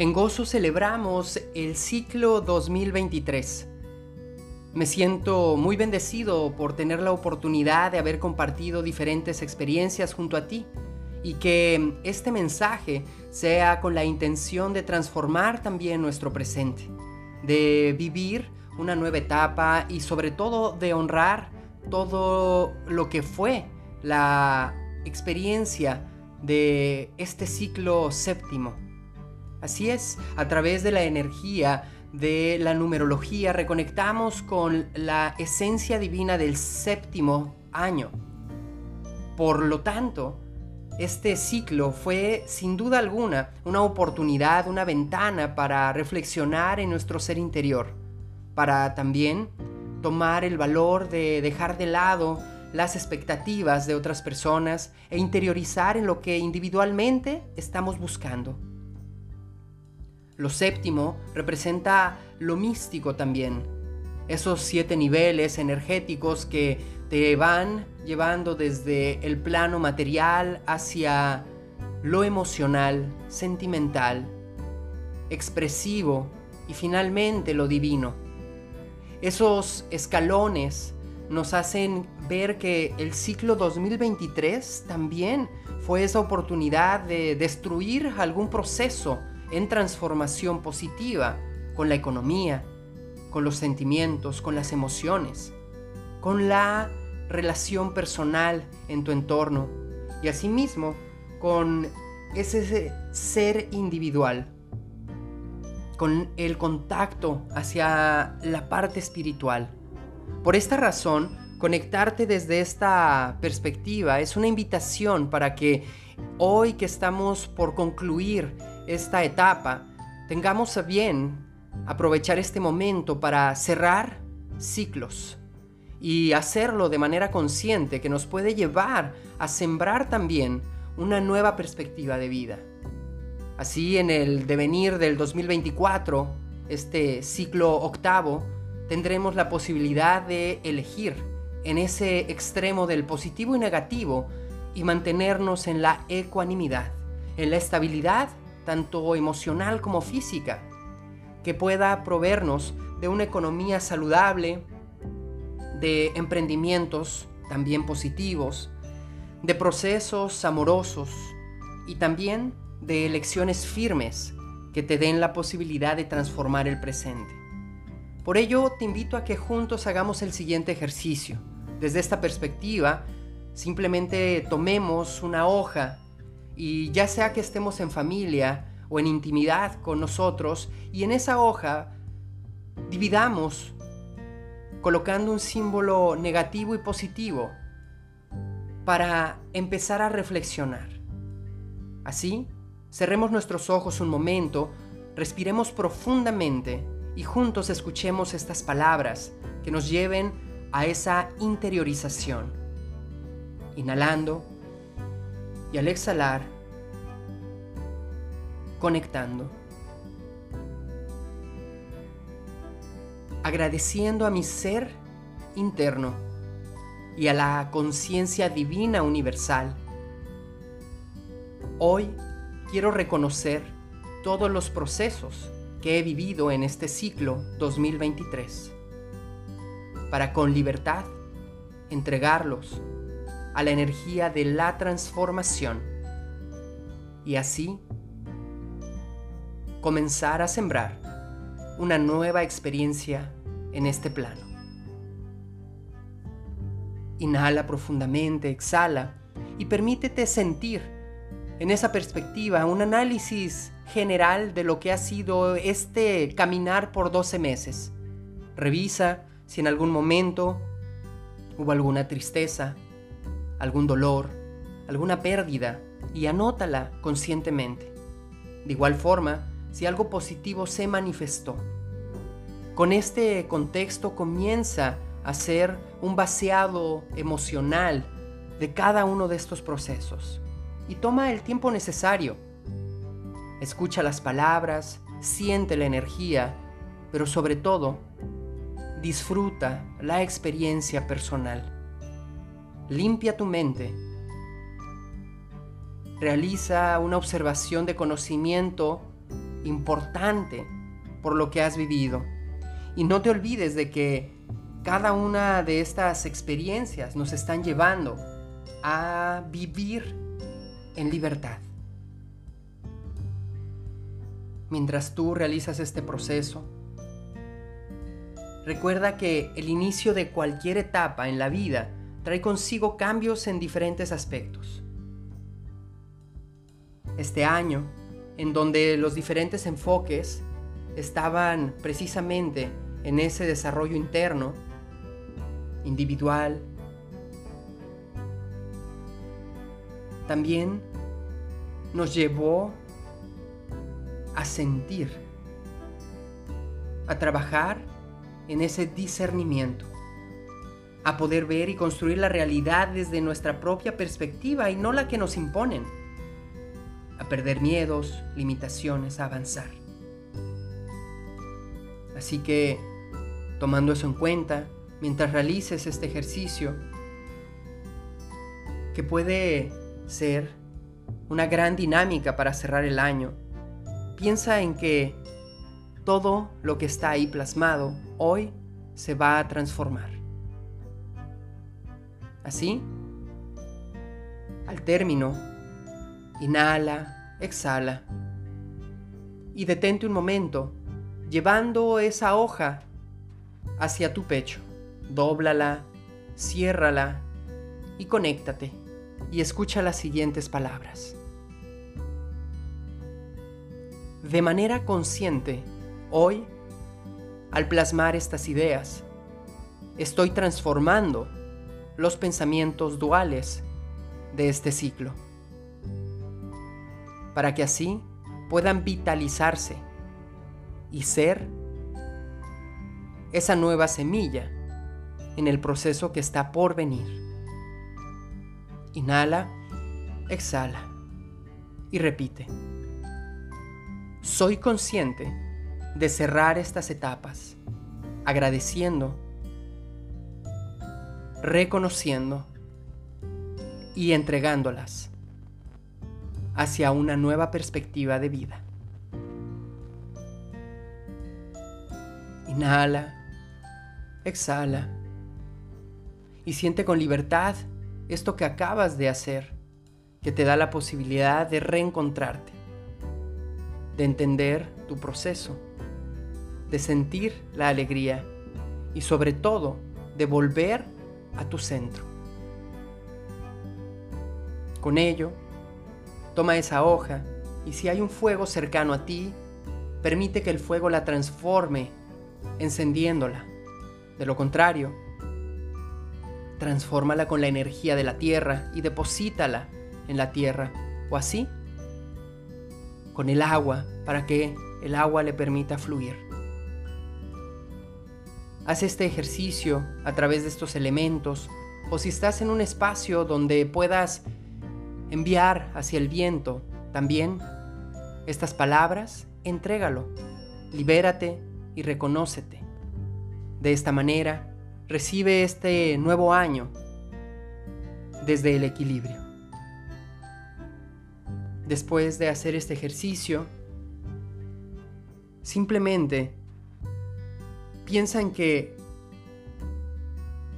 En gozo celebramos el ciclo 2023. Me siento muy bendecido por tener la oportunidad de haber compartido diferentes experiencias junto a ti y que este mensaje sea con la intención de transformar también nuestro presente, de vivir una nueva etapa y sobre todo de honrar todo lo que fue la experiencia de este ciclo séptimo. Así es, a través de la energía de la numerología reconectamos con la esencia divina del séptimo año. Por lo tanto, este ciclo fue sin duda alguna una oportunidad, una ventana para reflexionar en nuestro ser interior, para también tomar el valor de dejar de lado las expectativas de otras personas e interiorizar en lo que individualmente estamos buscando. Lo séptimo representa lo místico también, esos siete niveles energéticos que te van llevando desde el plano material hacia lo emocional, sentimental, expresivo y finalmente lo divino. Esos escalones nos hacen ver que el ciclo 2023 también fue esa oportunidad de destruir algún proceso en transformación positiva con la economía, con los sentimientos, con las emociones, con la relación personal en tu entorno y asimismo con ese ser individual, con el contacto hacia la parte espiritual. Por esta razón, conectarte desde esta perspectiva es una invitación para que hoy que estamos por concluir esta etapa, tengamos a bien aprovechar este momento para cerrar ciclos y hacerlo de manera consciente que nos puede llevar a sembrar también una nueva perspectiva de vida. Así en el devenir del 2024, este ciclo octavo, tendremos la posibilidad de elegir en ese extremo del positivo y negativo y mantenernos en la ecuanimidad, en la estabilidad tanto emocional como física, que pueda proveernos de una economía saludable, de emprendimientos también positivos, de procesos amorosos y también de elecciones firmes que te den la posibilidad de transformar el presente. Por ello, te invito a que juntos hagamos el siguiente ejercicio. Desde esta perspectiva, simplemente tomemos una hoja y ya sea que estemos en familia o en intimidad con nosotros, y en esa hoja dividamos colocando un símbolo negativo y positivo para empezar a reflexionar. Así, cerremos nuestros ojos un momento, respiremos profundamente y juntos escuchemos estas palabras que nos lleven a esa interiorización. Inhalando y al exhalar, conectando. Agradeciendo a mi ser interno y a la conciencia divina universal. Hoy quiero reconocer todos los procesos que he vivido en este ciclo 2023, para con libertad entregarlos a la energía de la transformación y así comenzar a sembrar una nueva experiencia en este plano. Inhala profundamente, exhala y permítete sentir en esa perspectiva un análisis general de lo que ha sido este caminar por 12 meses. Revisa si en algún momento hubo alguna tristeza, algún dolor, alguna pérdida y anótala conscientemente. De igual forma, si algo positivo se manifestó. Con este contexto comienza a ser un vaciado emocional de cada uno de estos procesos y toma el tiempo necesario Escucha las palabras, siente la energía, pero sobre todo, disfruta la experiencia personal. Limpia tu mente. Realiza una observación de conocimiento importante por lo que has vivido. Y no te olvides de que cada una de estas experiencias nos están llevando a vivir en libertad. Mientras tú realizas este proceso, recuerda que el inicio de cualquier etapa en la vida trae consigo cambios en diferentes aspectos. Este año, en donde los diferentes enfoques estaban precisamente en ese desarrollo interno, individual, también nos llevó a sentir, a trabajar en ese discernimiento, a poder ver y construir la realidad desde nuestra propia perspectiva y no la que nos imponen, a perder miedos, limitaciones, a avanzar. Así que, tomando eso en cuenta, mientras realices este ejercicio, que puede ser una gran dinámica para cerrar el año, piensa en que todo lo que está ahí plasmado hoy se va a transformar. Así, al término, inhala, exhala y detente un momento llevando esa hoja hacia tu pecho. Dóblala, ciérrala y conéctate y escucha las siguientes palabras. De manera consciente, hoy, al plasmar estas ideas, estoy transformando los pensamientos duales de este ciclo, para que así puedan vitalizarse y ser esa nueva semilla en el proceso que está por venir. Inhala, exhala y repite. Soy consciente de cerrar estas etapas, agradeciendo, reconociendo y entregándolas hacia una nueva perspectiva de vida. Inhala, exhala y siente con libertad esto que acabas de hacer, que te da la posibilidad de reencontrarte, de entender tu proceso, de sentir la alegría y sobre todo de volver a tu centro. Con ello, toma esa hoja y si hay un fuego cercano a ti, permite que el fuego la transforme encendiéndola. De lo contrario, transfórmala con la energía de la tierra y deposítala en la tierra. O así, con el agua, para que el agua le permita fluir. Haz este ejercicio a través de estos elementos o si estás en un espacio donde puedas enviar hacia el viento también estas palabras, entrégalo. Libérate y reconócete. De esta manera, recibe este nuevo año desde el equilibrio. Después de hacer este ejercicio, simplemente piensa en que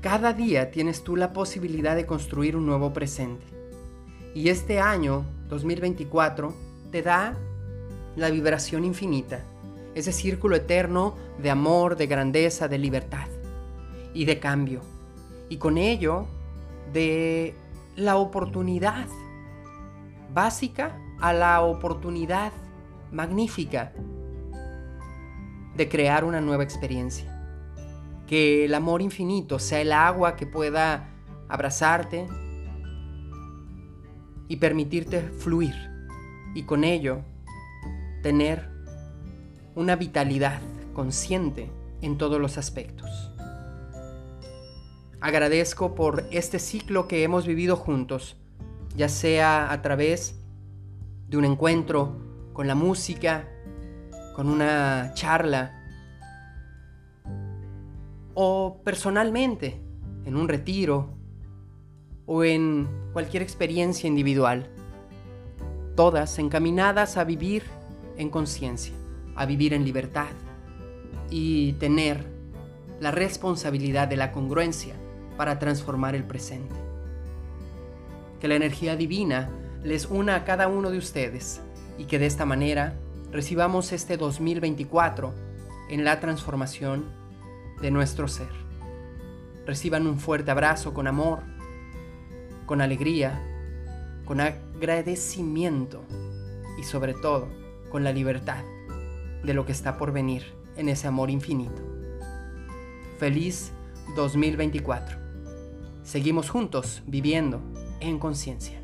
cada día tienes tú la posibilidad de construir un nuevo presente. Y este año, 2024, te da la vibración infinita ese círculo eterno de amor, de grandeza, de libertad y de cambio. Y con ello, de la oportunidad básica a la oportunidad magnífica de crear una nueva experiencia. Que el amor infinito sea el agua que pueda abrazarte y permitirte fluir y con ello tener una vitalidad consciente en todos los aspectos. Agradezco por este ciclo que hemos vivido juntos, ya sea a través de un encuentro con la música, con una charla, o personalmente, en un retiro, o en cualquier experiencia individual, todas encaminadas a vivir en conciencia, a vivir en libertad y tener la responsabilidad de la congruencia para transformar el presente. Que la energía divina les una a cada uno de ustedes y que de esta manera recibamos este 2024 en la transformación de nuestro ser. Reciban un fuerte abrazo con amor, con alegría, con agradecimiento y sobre todo con la libertad de lo que está por venir en ese amor infinito. Feliz 2024. Seguimos juntos viviendo en conciencia.